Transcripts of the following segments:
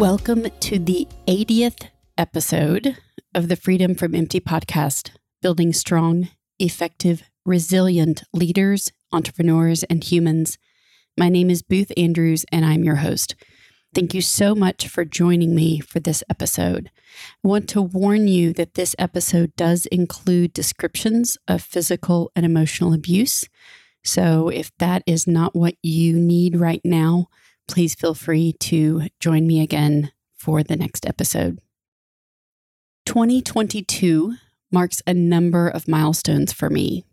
Welcome to the 80th episode of the Freedom from Empty podcast, building strong, effective, resilient leaders, entrepreneurs, and humans. My name is Booth Andrews, and I'm your host. Thank you so much for joining me for this episode. I want to warn you that this episode does include descriptions of physical and emotional abuse. So if that is not what you need right now, please feel free to join me again for the next episode. 2022 marks a number of milestones for me.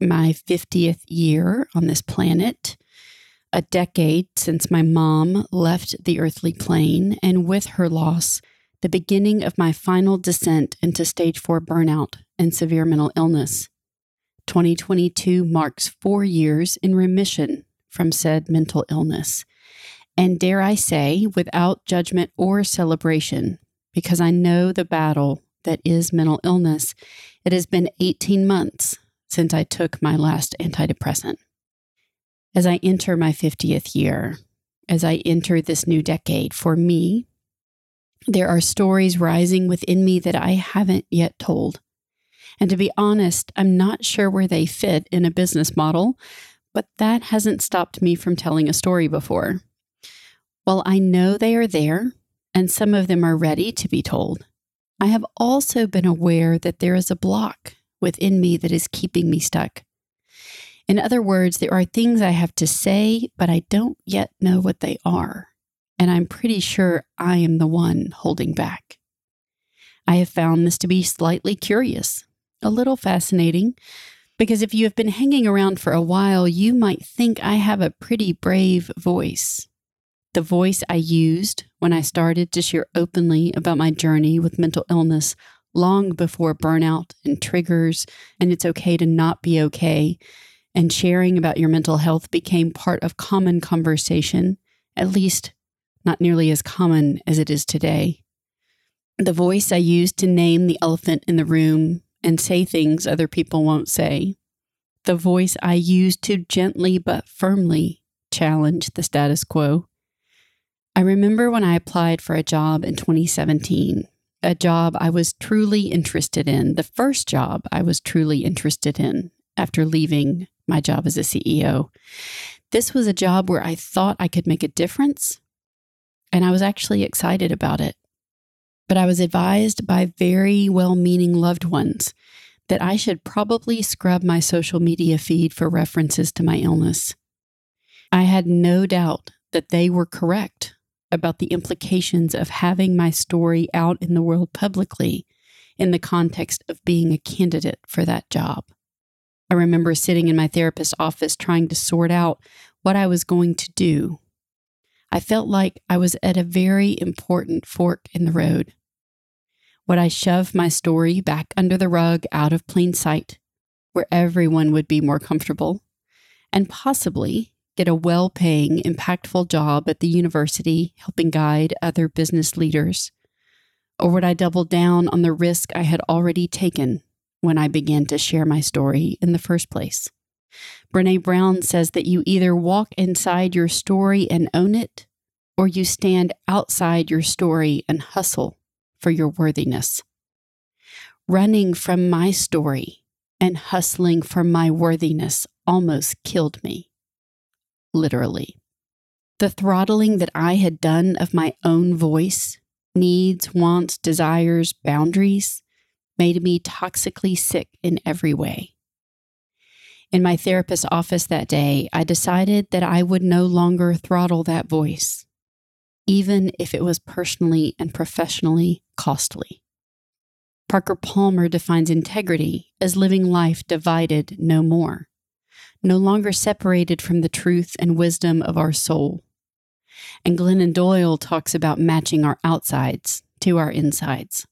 My 50th year on this planet, a decade since my mom left the earthly plane, and with her loss, the beginning of my final descent into stage four burnout and severe mental illness. 2022 marks four years in remission from said mental illness and dare I say, without judgment or celebration, because I know the battle that is mental illness. It has been 18 months since I took my last antidepressant. As I enter my 50th year, as I enter this new decade, for me, there are stories rising within me that I haven't yet told. And to be honest, I'm not sure where they fit in a business model, but that hasn't stopped me from telling a story before. While I know they are there and some of them are ready to be told, I have also been aware that there is a block within me that is keeping me stuck. In other words, there are things I have to say, but I don't yet know what they are. And I'm pretty sure I am the one holding back. I have found this to be slightly curious, a little fascinating, because if you have been hanging around for a while, you might think I have a pretty brave voice the voice I used when I started to share openly about my journey with mental illness long before burnout and triggers, and it's okay to not be okay, and sharing about your mental health became part of common conversation, at least not nearly as common as it is today. The voice I used to name the elephant in the room and say things other people won't say. The voice I used to gently but firmly challenge the status quo. I remember when I applied for a job in 2017, a job I was truly interested in, the first job I was truly interested in after leaving my job as a CEO. This was a job where I thought I could make a difference, and I was actually excited about it. But I was advised by very well meaning loved ones that I should probably scrub my social media feed for references to my illness. I had no doubt that they were correct about the implications of having my story out in the world publicly in the context of being a candidate for that job. I remember sitting in my therapist's office trying to sort out what I was going to do. I felt like I was at a very important fork in the road. Would I shove my story back under the rug out of plain sight, where everyone would be more comfortable, and possibly get a well paying, impactful job at the university helping guide other business leaders? Or would I double down on the risk I had already taken when I began to share my story in the first place? Brene Brown says that you either walk inside your story and own it, or you stand outside your story and hustle for your worthiness. Running from my story and hustling for my worthiness almost killed me literally. The throttling that I had done of my own voice, needs, wants, desires, boundaries, made me toxically sick in every way. In my therapist's office that day, I decided that I would no longer throttle that voice, even if it was personally and professionally costly. Parker Palmer defines integrity as living life divided no more no longer separated from the truth and wisdom of our soul. And Glennon Doyle talks about matching our outsides to our insides.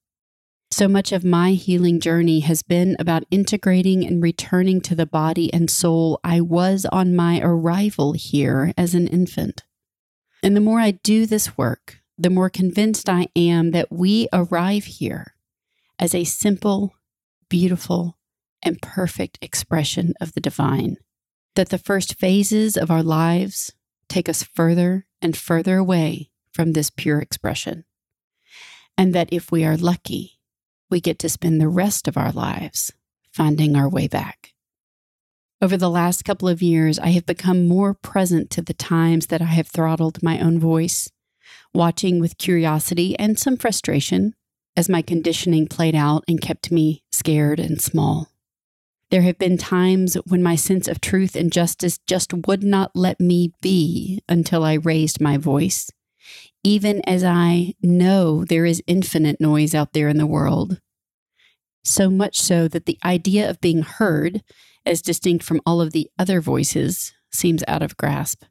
So much of my healing journey has been about integrating and returning to the body and soul I was on my arrival here as an infant. And the more I do this work, the more convinced I am that we arrive here as a simple, beautiful, and perfect expression of the divine that the first phases of our lives take us further and further away from this pure expression. And that if we are lucky, we get to spend the rest of our lives finding our way back. Over the last couple of years, I have become more present to the times that I have throttled my own voice, watching with curiosity and some frustration as my conditioning played out and kept me scared and small. There have been times when my sense of truth and justice just would not let me be until I raised my voice, even as I know there is infinite noise out there in the world. So much so that the idea of being heard, as distinct from all of the other voices, seems out of grasp.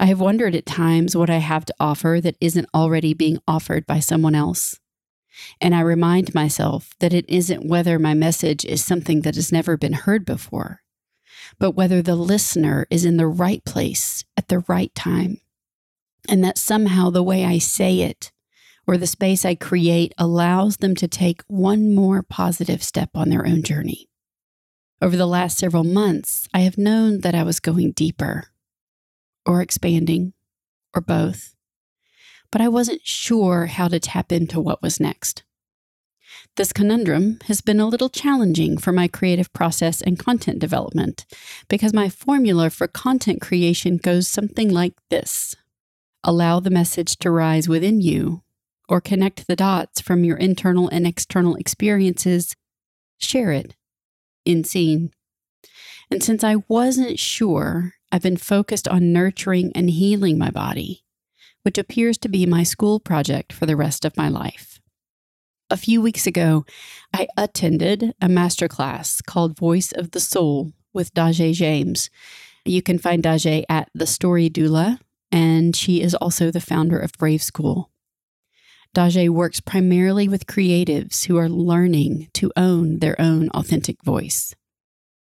I have wondered at times what I have to offer that isn't already being offered by someone else. And I remind myself that it isn't whether my message is something that has never been heard before, but whether the listener is in the right place at the right time. And that somehow the way I say it or the space I create allows them to take one more positive step on their own journey. Over the last several months, I have known that I was going deeper or expanding or both but I wasn't sure how to tap into what was next. This conundrum has been a little challenging for my creative process and content development because my formula for content creation goes something like this Allow the message to rise within you, or connect the dots from your internal and external experiences, share it in scene. And since I wasn't sure, I've been focused on nurturing and healing my body which appears to be my school project for the rest of my life. A few weeks ago, I attended a masterclass called Voice of the Soul with Dajae James. You can find Dajae at The Story Doula, and she is also the founder of Brave School. Dajae works primarily with creatives who are learning to own their own authentic voice.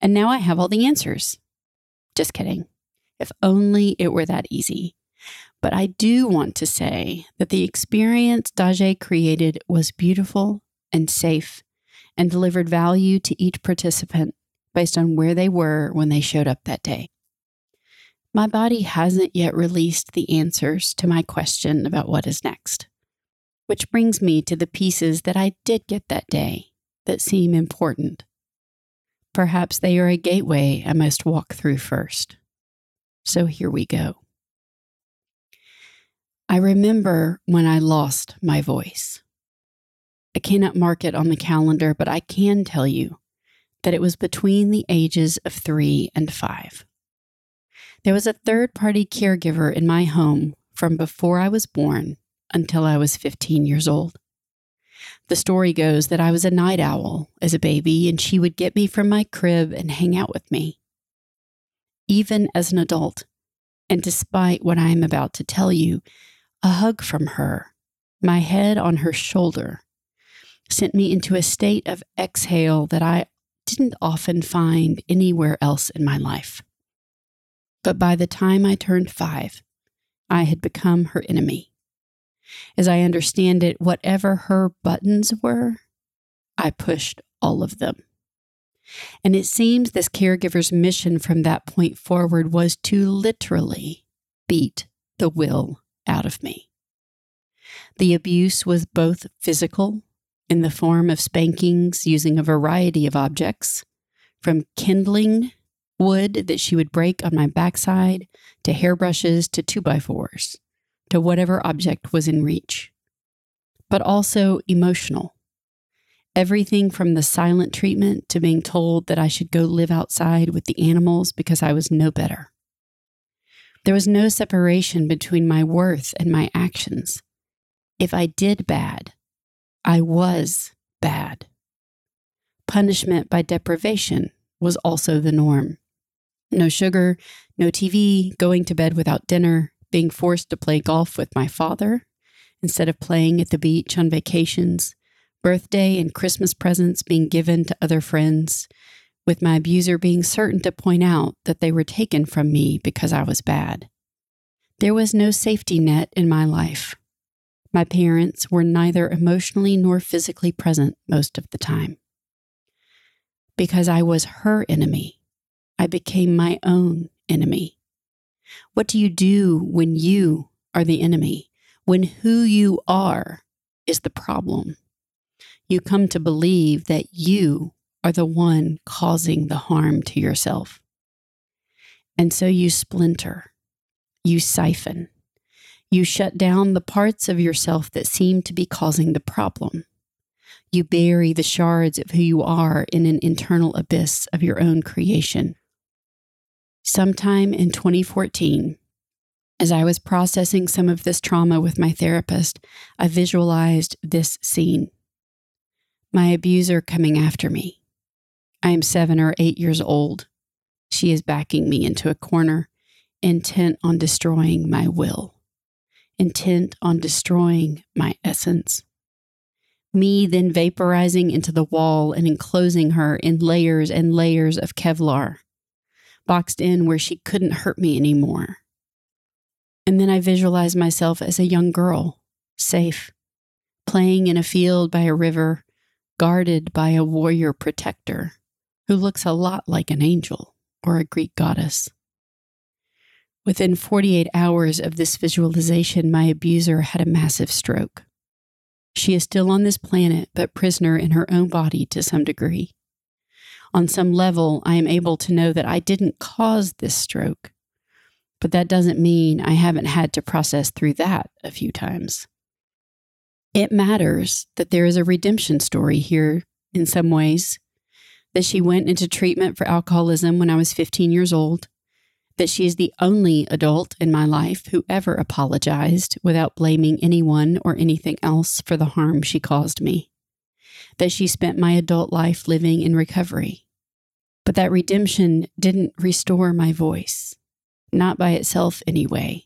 And now I have all the answers. Just kidding. If only it were that easy. But I do want to say that the experience Dajae created was beautiful and safe and delivered value to each participant based on where they were when they showed up that day. My body hasn't yet released the answers to my question about what is next, which brings me to the pieces that I did get that day that seem important. Perhaps they are a gateway I must walk through first. So here we go. I remember when I lost my voice. I cannot mark it on the calendar, but I can tell you that it was between the ages of three and five. There was a third party caregiver in my home from before I was born until I was 15 years old. The story goes that I was a night owl as a baby, and she would get me from my crib and hang out with me. Even as an adult, and despite what I am about to tell you, a hug from her, my head on her shoulder, sent me into a state of exhale that I didn't often find anywhere else in my life. But by the time I turned five, I had become her enemy. As I understand it, whatever her buttons were, I pushed all of them. And it seems this caregiver's mission from that point forward was to literally beat the will out of me. The abuse was both physical, in the form of spankings using a variety of objects, from kindling wood that she would break on my backside, to hairbrushes, to two by fours, to whatever object was in reach, but also emotional. Everything from the silent treatment to being told that I should go live outside with the animals because I was no better. There was no separation between my worth and my actions. If I did bad, I was bad. Punishment by deprivation was also the norm. No sugar, no TV, going to bed without dinner, being forced to play golf with my father instead of playing at the beach on vacations, birthday and Christmas presents being given to other friends, with my abuser being certain to point out that they were taken from me because I was bad. There was no safety net in my life. My parents were neither emotionally nor physically present most of the time. Because I was her enemy, I became my own enemy. What do you do when you are the enemy? when who you are is the problem. You come to believe that you are the one causing the harm to yourself. And so you splinter, you siphon, you shut down the parts of yourself that seem to be causing the problem. You bury the shards of who you are in an internal abyss of your own creation. Sometime in 2014, as I was processing some of this trauma with my therapist, I visualized this scene my abuser coming after me. I am seven or eight years old. She is backing me into a corner, intent on destroying my will, intent on destroying my essence. Me then vaporizing into the wall and enclosing her in layers and layers of Kevlar, boxed in where she couldn't hurt me anymore and then I visualize myself as a young girl, safe, playing in a field by a river, guarded by a warrior protector who looks a lot like an angel or a Greek goddess. Within 48 hours of this visualization, my abuser had a massive stroke. She is still on this planet, but prisoner in her own body to some degree. On some level, I am able to know that I didn't cause this stroke, but that doesn't mean I haven't had to process through that a few times. It matters that there is a redemption story here in some ways, that she went into treatment for alcoholism when I was 15 years old, that she is the only adult in my life who ever apologized without blaming anyone or anything else for the harm she caused me, that she spent my adult life living in recovery. But that redemption didn't restore my voice not by itself anyway.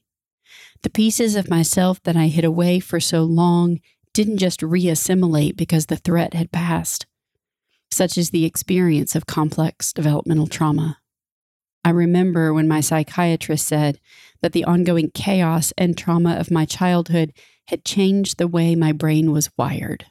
The pieces of myself that I hid away for so long didn't just reassimilate because the threat had passed, such as the experience of complex developmental trauma. I remember when my psychiatrist said that the ongoing chaos and trauma of my childhood had changed the way my brain was wired.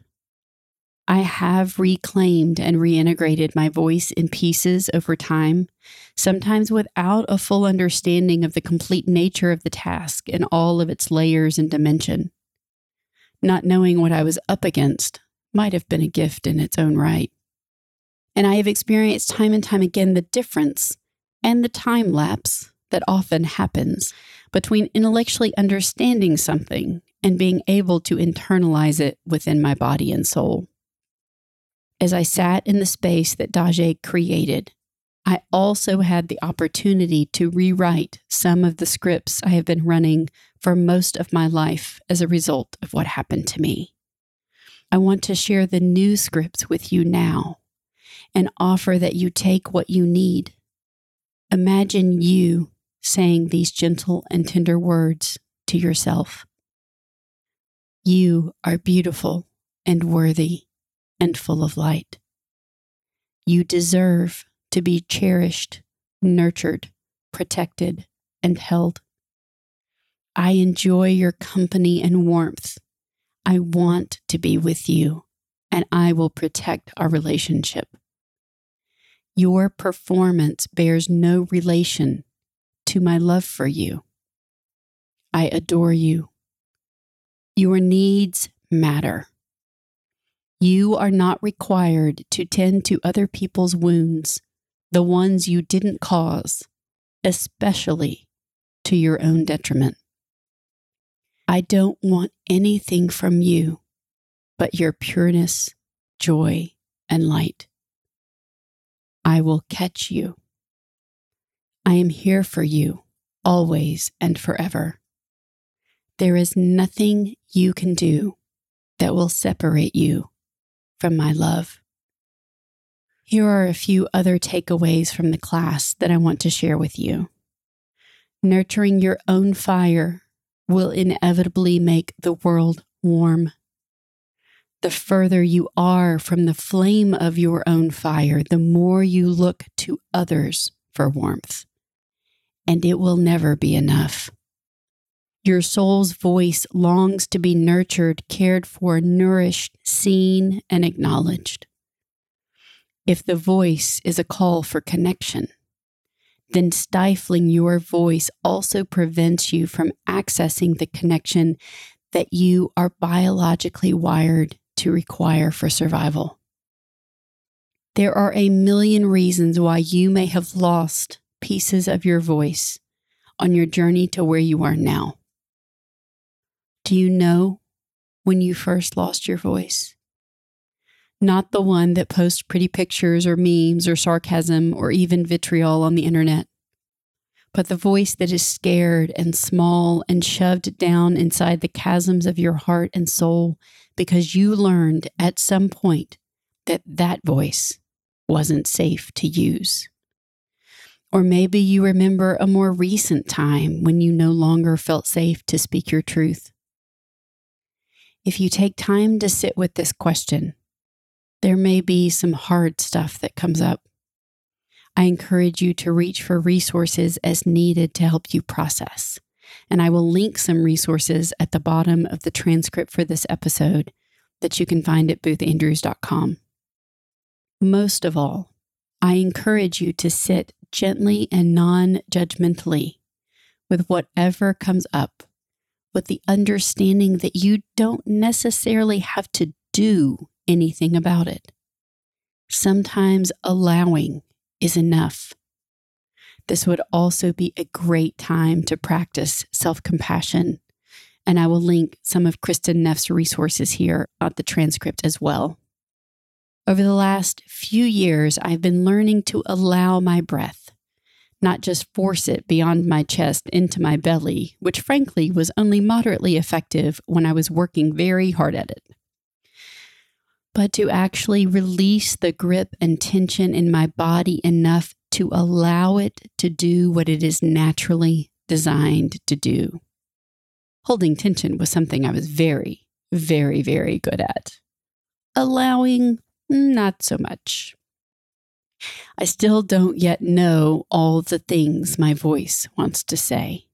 I have reclaimed and reintegrated my voice in pieces over time, sometimes without a full understanding of the complete nature of the task and all of its layers and dimension. Not knowing what I was up against might have been a gift in its own right. And I have experienced time and time again the difference and the time lapse that often happens between intellectually understanding something and being able to internalize it within my body and soul as I sat in the space that Dajae created, I also had the opportunity to rewrite some of the scripts I have been running for most of my life as a result of what happened to me. I want to share the new scripts with you now and offer that you take what you need. Imagine you saying these gentle and tender words to yourself. You are beautiful and worthy and full of light. You deserve to be cherished, nurtured, protected, and held. I enjoy your company and warmth. I want to be with you, and I will protect our relationship. Your performance bears no relation to my love for you. I adore you. Your needs matter. You are not required to tend to other people's wounds, the ones you didn't cause, especially to your own detriment. I don't want anything from you but your pureness, joy, and light. I will catch you. I am here for you, always and forever. There is nothing you can do that will separate you from my love. Here are a few other takeaways from the class that I want to share with you. Nurturing your own fire will inevitably make the world warm. The further you are from the flame of your own fire, the more you look to others for warmth. And it will never be enough. Your soul's voice longs to be nurtured, cared for, nourished, seen, and acknowledged. If the voice is a call for connection, then stifling your voice also prevents you from accessing the connection that you are biologically wired to require for survival. There are a million reasons why you may have lost pieces of your voice on your journey to where you are now. Do you know when you first lost your voice? Not the one that posts pretty pictures or memes or sarcasm or even vitriol on the internet, but the voice that is scared and small and shoved down inside the chasms of your heart and soul because you learned at some point that that voice wasn't safe to use. Or maybe you remember a more recent time when you no longer felt safe to speak your truth. If you take time to sit with this question, there may be some hard stuff that comes up. I encourage you to reach for resources as needed to help you process. And I will link some resources at the bottom of the transcript for this episode that you can find at boothandrews.com. Most of all, I encourage you to sit gently and non judgmentally with whatever comes up, with the understanding that you don't necessarily have to do anything about it. Sometimes allowing is enough. This would also be a great time to practice self compassion. And I will link some of Kristin Neff's resources here on the transcript as well. Over the last few years, I've been learning to allow my breath, not just force it beyond my chest into my belly, which frankly was only moderately effective when I was working very hard at it, but to actually release the grip and tension in my body enough to allow it to do what it is naturally designed to do. Holding tension was something I was very, very, very good at. Allowing not so much. I still don't yet know all the things my voice wants to say.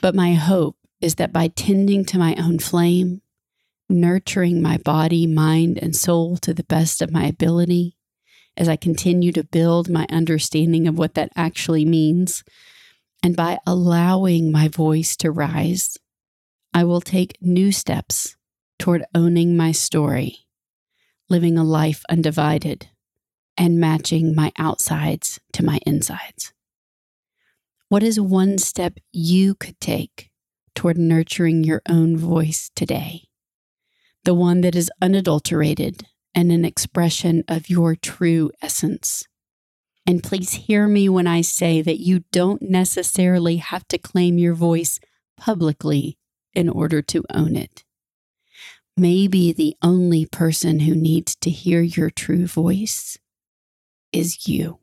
But my hope is that by tending to my own flame, nurturing my body, mind, and soul to the best of my ability, as I continue to build my understanding of what that actually means, and by allowing my voice to rise, I will take new steps toward owning my story living a life undivided, and matching my outsides to my insides? What is one step you could take toward nurturing your own voice today? The one that is unadulterated and an expression of your true essence. And please hear me when I say that you don't necessarily have to claim your voice publicly in order to own it. Maybe the only person who needs to hear your true voice is you.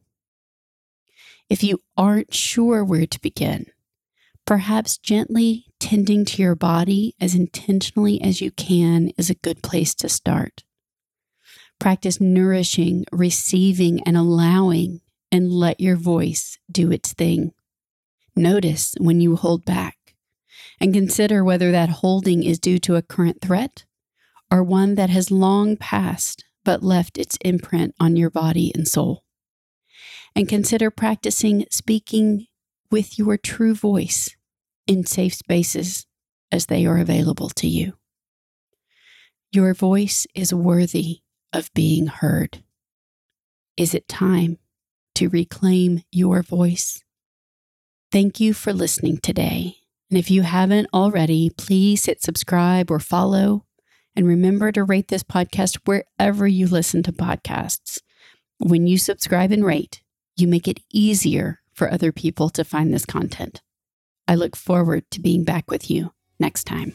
If you aren't sure where to begin, perhaps gently tending to your body as intentionally as you can is a good place to start. Practice nourishing, receiving, and allowing, and let your voice do its thing. Notice when you hold back and consider whether that holding is due to a current threat or one that has long passed but left its imprint on your body and soul. And consider practicing speaking with your true voice in safe spaces as they are available to you. Your voice is worthy of being heard. Is it time to reclaim your voice? Thank you for listening today. And if you haven't already, please hit subscribe or follow and remember to rate this podcast wherever you listen to podcasts. When you subscribe and rate, you make it easier for other people to find this content. I look forward to being back with you next time.